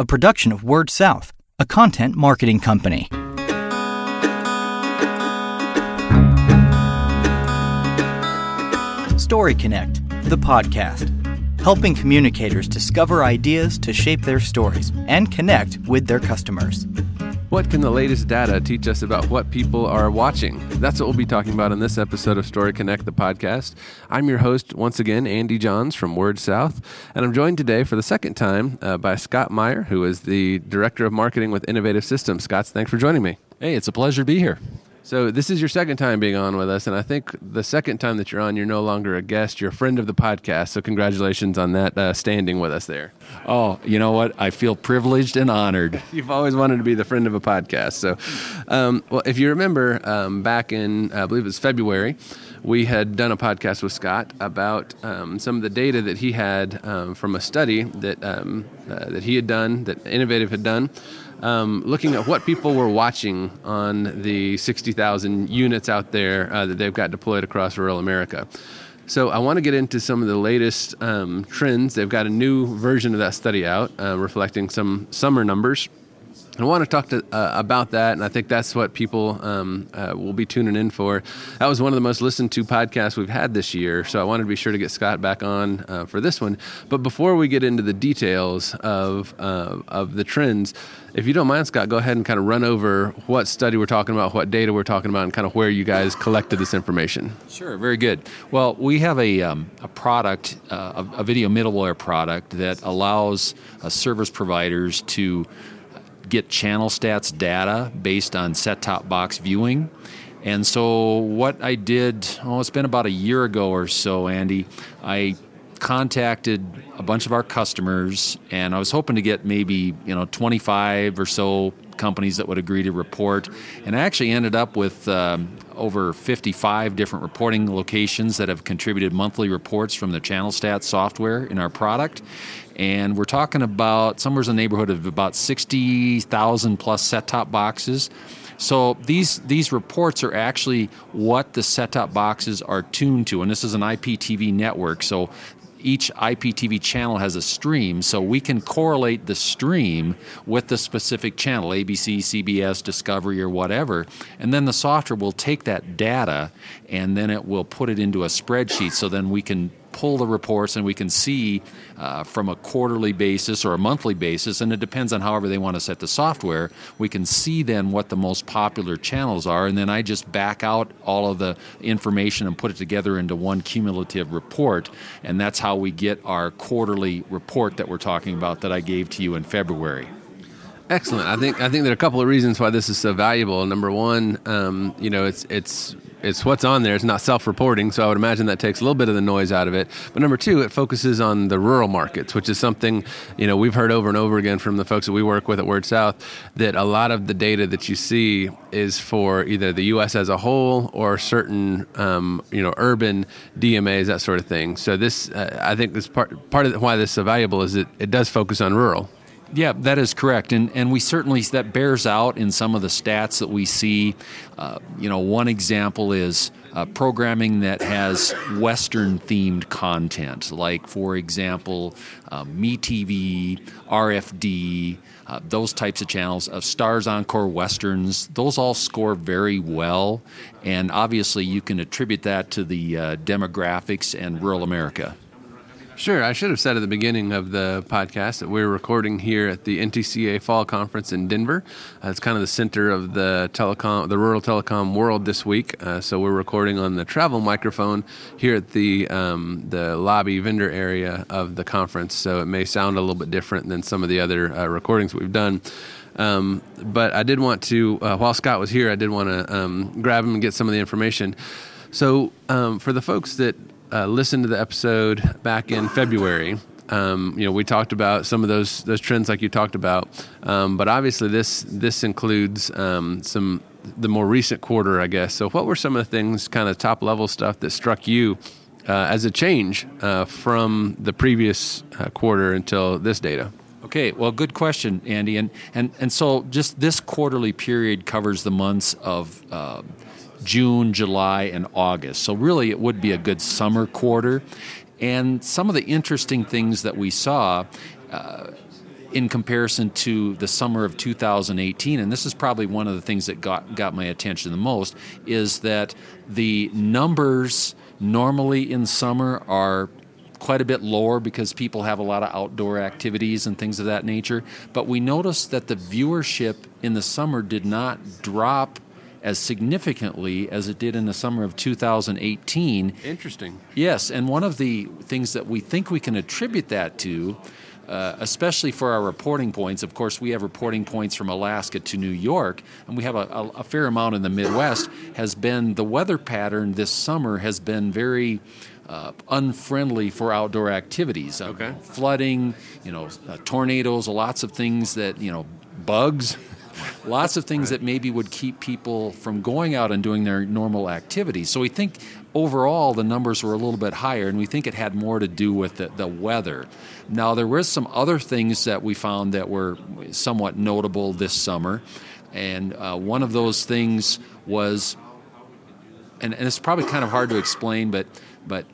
a production of Word South, a content marketing company. Story Connect, the podcast, helping communicators discover ideas to shape their stories and connect with their customers. What can the latest data teach us about what people are watching? That's what we'll be talking about in this episode of Story Connect, the podcast. I'm your host, once again, Andy Johns from Word South, and I'm joined today for the second time uh, by Scott Meyer, who is the Director of Marketing with Innovative Systems. Scott, thanks for joining me. Hey, it's a pleasure to be here. So this is your second time being on with us, and I think the second time that you're on, you're no longer a guest; you're a friend of the podcast. So congratulations on that uh, standing with us there. Oh, you know what? I feel privileged and honored. You've always wanted to be the friend of a podcast. So, um, well, if you remember, um, back in I believe it was February, we had done a podcast with Scott about um, some of the data that he had um, from a study that um, uh, that he had done, that Innovative had done um, looking at what people were watching on the 60,000 units out there uh, that they've got deployed across rural America. So I want to get into some of the latest um, trends. They've got a new version of that study out, uh, reflecting some summer numbers. I want to talk to, uh, about that, and I think that's what people um, uh, will be tuning in for. That was one of the most listened to podcasts we've had this year, so I wanted to be sure to get Scott back on uh, for this one. But before we get into the details of uh, of the trends, if you don't mind, Scott, go ahead and kind of run over what study we're talking about, what data we're talking about, and kind of where you guys collected this information. Sure, very good. Well, we have a, um, a product, uh, a, a, video middleware product that allows uh, service providers to get channel stats data based on set top box viewing. And so, what I did, oh, it's been about a year ago or so, Andy, I contacted a bunch of our customers and I was hoping to get maybe, you know, 25 or so companies that would agree to report. And I actually ended up with um, over 55 different reporting locations that have contributed monthly reports from the Channel Stats software in our product. And we're talking about somewhere in the neighborhood of about 60,000 plus set top boxes. So these these reports are actually what the set-top boxes are tuned to, and this is an IPTV network. So each IPTV channel has a stream, so we can correlate the stream with the specific channel, ABC, CBS, Discovery, or whatever. And then the software will take that data and then it will put it into a spreadsheet so then we can pull the reports and we can see uh, from a quarterly basis or a monthly basis, and it depends on however they want to set the software. We can see then what the most popular channels are, and then I just back out all of the information and put it together into one cumulative report, and that's how we get our quarterly report that we're talking about that I gave to you in February. Excellent. I think I think there are a couple of reasons why this is so valuable. Number one, um, you know, it's it's it's what's on there. It's not self-reporting, so I would imagine that takes a little bit of the noise out of it. But number two, it focuses on the rural markets, which is something you know we've heard over and over again from the folks that we work with at Word South that a lot of the data that you see is for either the U.S. as a whole or certain um, you know urban DMAs, that sort of thing. So this, uh, I think, this part part of why this is so valuable is that it does focus on rural. Yeah, that is correct, and and we certainly that bears out in some of the stats that we see. Uh, you know, one example is uh, programming that has Western themed content, like for example, uh, MeTV, RFD, uh, those types of channels. Of Stars Encore Westerns, those all score very well, and obviously you can attribute that to the uh, demographics and rural America. Sure. I should have said at the beginning of the podcast that we're recording here at the NTCA Fall Conference in Denver. Uh, it's kind of the center of the telecom, the rural telecom world this week. Uh, so we're recording on the travel microphone here at the um, the lobby vendor area of the conference. So it may sound a little bit different than some of the other uh, recordings we've done. Um, but I did want to, uh, while Scott was here, I did want to um, grab him and get some of the information. So um, for the folks that uh, listened to the episode back in February, um, you know, we talked about some of those those trends like you talked about, um, but obviously this this includes um, some the more recent quarter, I guess. So, what were some of the things, kind of top level stuff that struck you uh, as a change uh, from the previous uh, quarter until this data? Okay, well, good question, Andy, and and and so just this quarterly period covers the months of uh, June, July, and August. So, really, it would be a good summer quarter. And some of the interesting things that we saw. Uh, in comparison to the summer of 2018 and this is probably one of the things that got got my attention the most is that the numbers normally in summer are quite a bit lower because people have a lot of outdoor activities and things of that nature but we noticed that the viewership in the summer did not drop as significantly as it did in the summer of 2018 Interesting. Yes, and one of the things that we think we can attribute that to, uh, especially for our reporting points, of course, we have reporting points from Alaska to New York, and we have a, a, a fair amount in the Midwest, has been the weather pattern this summer has been very. Uh, unfriendly for outdoor activities. Uh, Okay. Flooding, you know, uh, tornadoes, lots of things that, you know, bugs, lots of things that maybe would keep people from going out and doing their normal activities. So we think overall the numbers were a little bit higher, and we think it had more to do with the, the weather. Now, there was some other things that we found that were somewhat notable this summer, and uh, one of those things was, and, and it's probably kind of hard to explain, but but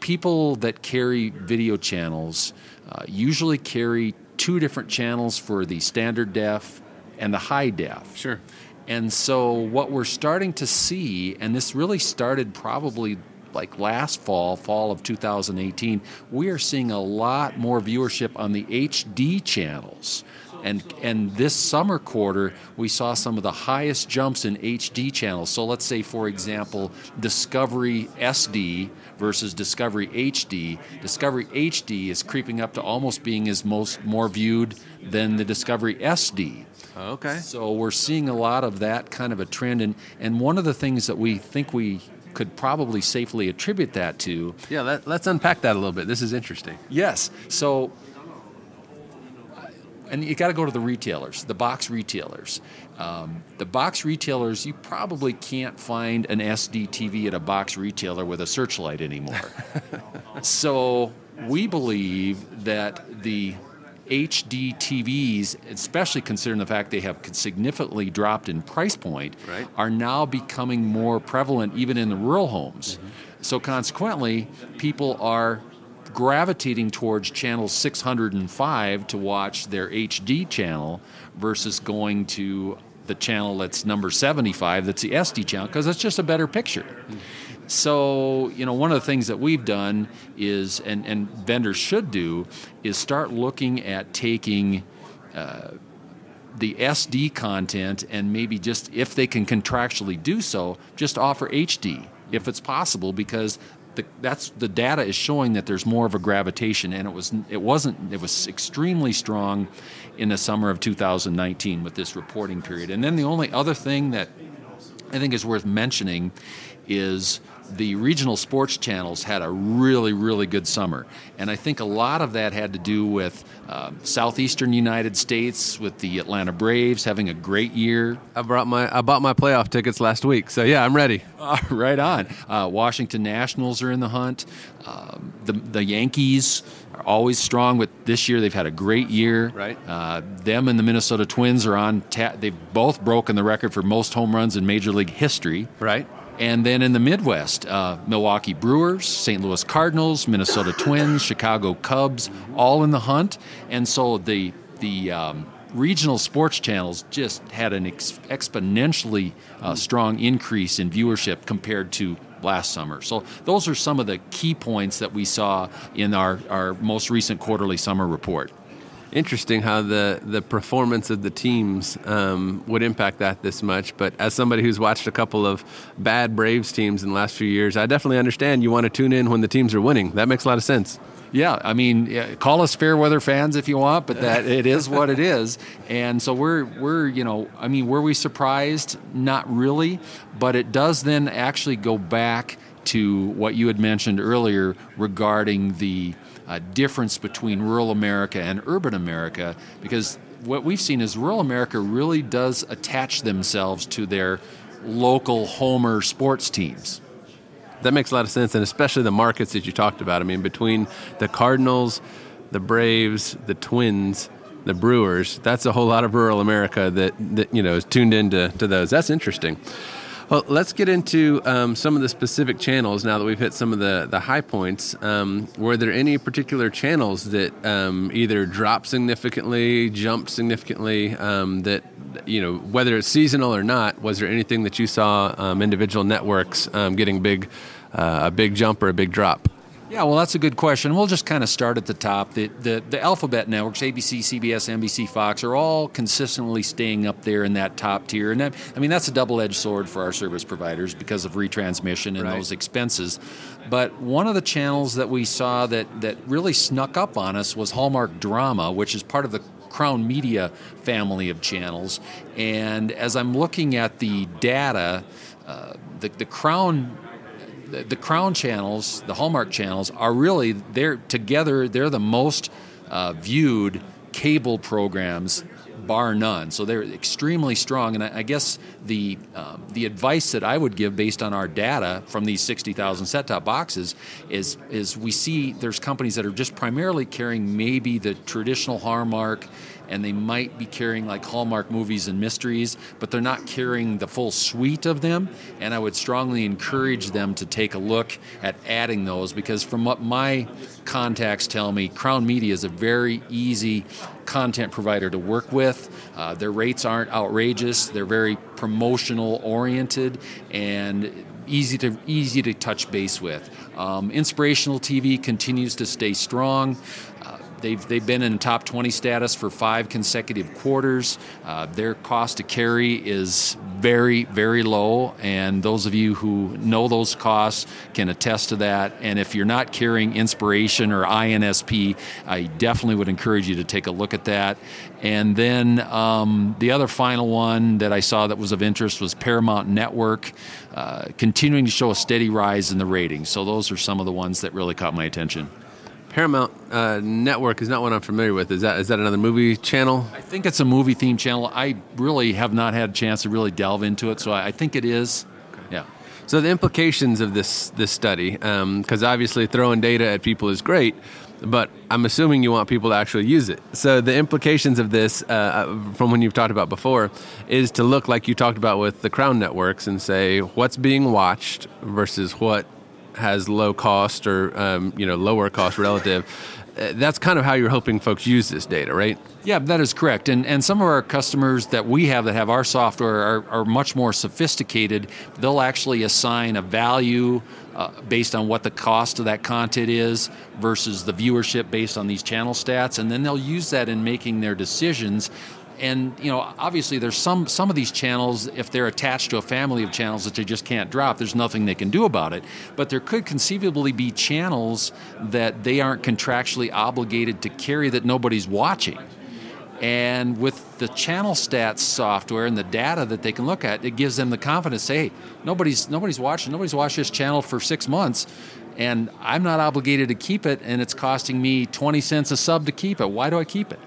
people that carry video channels uh, usually carry two different channels for the standard def and the high def. Sure. And so, what we're starting to see, and this really started probably like last fall, fall of 2018, we are seeing a lot more viewership on the HD channels. And, and this summer quarter, we saw some of the highest jumps in HD channels. So let's say, for example, Discovery SD versus Discovery HD. Discovery HD is creeping up to almost being as most more viewed than the Discovery SD. Okay. So we're seeing a lot of that kind of a trend, and, and one of the things that we think we could probably safely attribute that to. Yeah, let, let's unpack that a little bit. This is interesting. Yes. So, and you got to go to the retailers, the box retailers. Um, the box retailers, you probably can't find an SD TV at a box retailer with a searchlight anymore. so we believe that the HD TVs, especially considering the fact they have significantly dropped in price point, Right. are now becoming more prevalent even in the rural homes. Mm-hmm. So consequently, people are gravitating towards channel 605 to watch their HD channel versus going to the channel that's number 75 that's the SD channel because it's just a better picture. Mm. So, you know, one of the things that we've done is, and, and vendors should do, is start looking at taking uh, the SD content and maybe just, if they can contractually do so, just offer HD if it's possible because the, that's the data is showing that there's more of a gravitation and it was it wasn't it was extremely strong in the summer of 2019 with this reporting period. And then the only other thing that I think is worth mentioning is the regional sports channels had a really, really good summer. And I think a lot of that had to do with uh, southeastern United States, with the Atlanta Braves having a great year. I brought my I bought my playoff tickets last week, so yeah, I'm ready. Uh, right on. Uh, Washington Nationals are in the hunt. Um, the, the Yankees are always strong, but this year they've had a great year. Right. Uh, them and the Minnesota Twins are on. Ta- they've both broken the record for most home runs in Major League history. Right. And then in the Midwest, uh, Milwaukee Brewers, St. Louis Cardinals, Minnesota Twins, Chicago Cubs, all in the hunt. And so the the um, regional sports channels just had an ex- exponentially uh, strong increase in viewership compared to last summer. So those are some of the key points that we saw in our, our most recent quarterly summer report. Interesting how the the performance of the teams um, would impact that this much. But as somebody who's watched a couple of bad Braves teams in the last few years, I definitely understand you want to tune in when the teams are winning. That makes a lot of sense. Yeah, I mean, call us fair weather fans if you want, but that it is what it is. And so we're we're you know, I mean, were we surprised? Not really, but it does then actually go back to what you had mentioned earlier regarding the uh, difference between rural America and urban America, because what we've seen is rural America really does attach themselves to their local homer sports teams. That makes a lot of sense, and especially the markets that you talked about. I mean, between the Cardinals, the Braves, the Twins, the Brewers, that's a whole lot of rural America that, that you know is tuned into to those. That's interesting. Well, let's get into um, some of the specific channels now that we've hit some of the, the high points. Um, were there any particular channels that um, either dropped significantly, jumped significantly, um, that, you know, whether it's seasonal or not, was there anything that you saw um, individual networks um, getting big, uh, a big jump or a big drop? Yeah, well, that's a good question. We'll just kind of start at the top. The, the, the alphabet networks, ABC, CBS, NBC, Fox, are all consistently staying up there in that top tier. And that, I mean, that's a double edged sword for our service providers because of retransmission and Right. those expenses. But one of the channels that we saw that, that really snuck up on us was Hallmark Drama, which is part of the Crown Media family of channels. And as I'm looking at the data, uh, the, the Crown the, Crown channels, the Hallmark channels, are really they're together. They're the most uh, viewed cable programs, bar none. So they're extremely strong. And I, I guess the um, the advice that I would give based on our data from these sixty thousand set top boxes is is we see there's companies that are just primarily carrying maybe the traditional Hallmark and they might be carrying like Hallmark movies and mysteries, but they're not carrying the full suite of them. And I would strongly encourage them to take a look at adding those because, from what my contacts tell me, Crown Media is a very easy content provider to work with. Uh, their rates aren't outrageous, they're very promotional oriented and easy to easy to touch base with. Um, inspirational TV continues to stay strong. Uh, They've, they've been in top 20 status for five consecutive quarters. Uh, their cost to carry is very, very low, and those of you who know those costs can attest to that. And if you're not carrying Inspiration or INSP, I definitely would encourage you to take a look at that. And then um, the other final one that I saw that was of interest was Paramount Network, uh, continuing to show a steady rise in the ratings. So those are some of the ones that really caught my attention. Paramount uh, Network is not one I'm familiar with. Is that is that another movie channel? I think it's a movie theme channel. I really have not had a chance to really delve into it, so I I think it is. Yeah. So the implications of this this study, because obviously throwing data at people is great, but I'm assuming you want people to actually use it. So the implications of this, uh, from when you've talked about before, is to look like you talked about with the Crown networks and say what's being watched versus what has low cost or um, you know lower cost relative. Uh, That's kind of how you're hoping folks use this data, right? Yeah, that is correct. And and some of our customers that we have that have our software are, are much more sophisticated. They'll actually assign a value uh, based on what the cost of that content is versus the viewership based on these channel stats, and then they'll use that in making their decisions. And you know, obviously, there's some some of these channels. If they're attached to a family of channels that they just can't drop, there's nothing they can do about it. But there could conceivably be channels that they aren't contractually obligated to carry that nobody's watching. And with the channel stats software and the data that they can look at, it gives them the confidence. Hey, nobody's nobody's watching. Nobody's watched this channel for six months, and I'm not obligated to keep it. And it's costing me twenty cents a sub to keep it. Why do I keep it?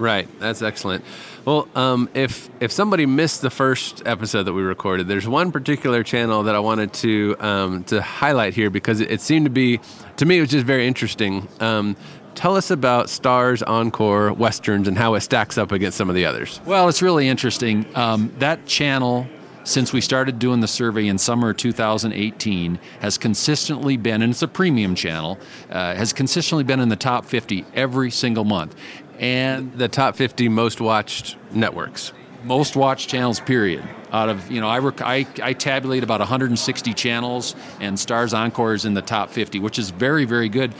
Right, that's excellent. Well, um, if if somebody missed the first episode that we recorded, there's one particular channel that I wanted to um, to highlight here because it, it seemed to be, to me, it was just very interesting. Um, tell us about Stars Encore Westerns and how it stacks up against some of the others. Well, it's really interesting. Um, that channel, since we started doing the survey in summer 2018, has consistently been, and it's a premium channel, uh, has consistently been in the top 50 every single month. And The top 50 most watched networks. most watched channels period out of you know I, rec- I I tabulate about 160 channels and stars encore is in the top 50 which is very very good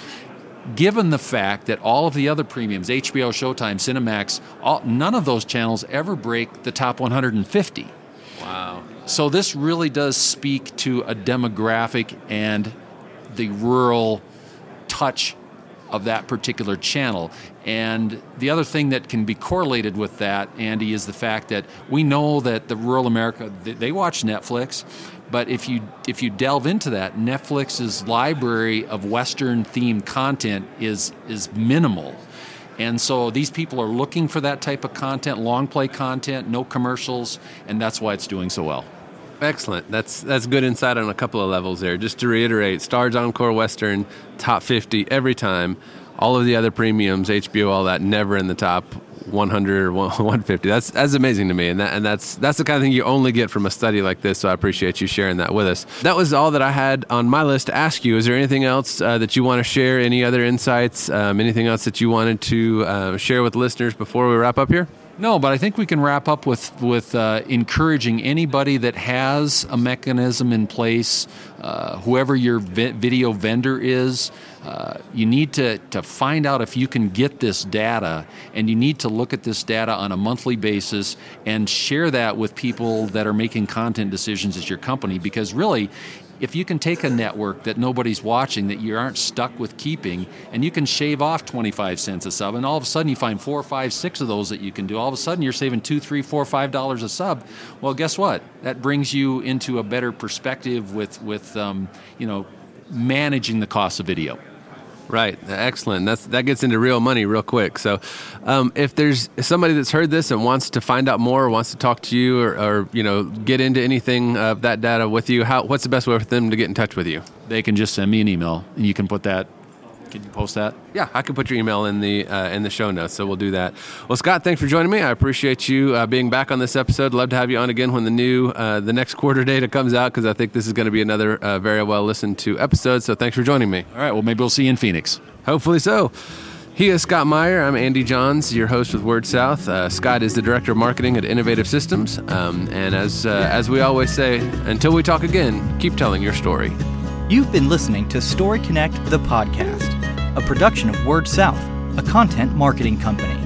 given the fact that all of the other premiums hbo showtime cinemax all, none of those channels ever break the top 150 Wow. so this really does speak to a demographic and the rural touch of that particular channel. And the other thing that can be correlated with that, Andy, is the fact that we know that the rural America they- watch Netflix, but if you if you delve into that, Netflix's library of Western themed content is is minimal. And so these people are looking for that type of content, long play content, no commercials, and that's why it's doing so well. Excellent. That's that's good insight on a couple of levels there. Just to reiterate, Stars Encore Western top 50 every time. All of the other premiums, HBO, all that, never in the top 100 or 150. That's that's amazing to me, and that, and that's that's the kind of thing you only get from a study like this. So I appreciate you sharing that with us. That was all that I had on my list to ask you. Is there anything else uh, that you want to share? Any other insights? Um, anything else that you wanted to uh, share with listeners before we wrap up here? No, but I think we can wrap up with with uh, encouraging anybody that has a mechanism in place, uh, whoever your vi- video vendor is. Uh, you need to, to find out if you can get this data, and you need to look at this data on a monthly basis and share that with people that are making content decisions at your company. Because really, if you can take a network that nobody's watching that you aren't stuck with keeping and you can shave off 25 cents a sub and all of a sudden you find four five six of those that you can do all of a sudden you're saving two three four five dollars a sub. Well guess what? That brings you into a better perspective with with um, you know managing the cost of video Right, excellent. That's that gets into real money real quick. So, um, if there's somebody that's heard this and wants to find out more, or wants to talk to you, or, or you know get into anything of that data with you, how what's the best way for them to get in touch with you? They can just send me an email, and you can put that can you post that? Yeah, I can put your email in the uh, in the show notes, so we'll do that. Well, Scott, thanks for joining me. I appreciate you uh, being back on this episode. Love to have you on again when the new uh, the next quarter data comes out because I think this is going to be another uh, very well listened to episode. So thanks for joining me. All right. Well, maybe we'll see you in Phoenix. Hopefully so. He is Scott Meyer. I'm Andy Johns, your host with Word South. Uh, Scott is the director of marketing at Innovative Systems. Um, and as uh, as we always say, until we talk again, keep telling your story. You've been listening to Story Connect, the podcast, a production of Word South, a content marketing company.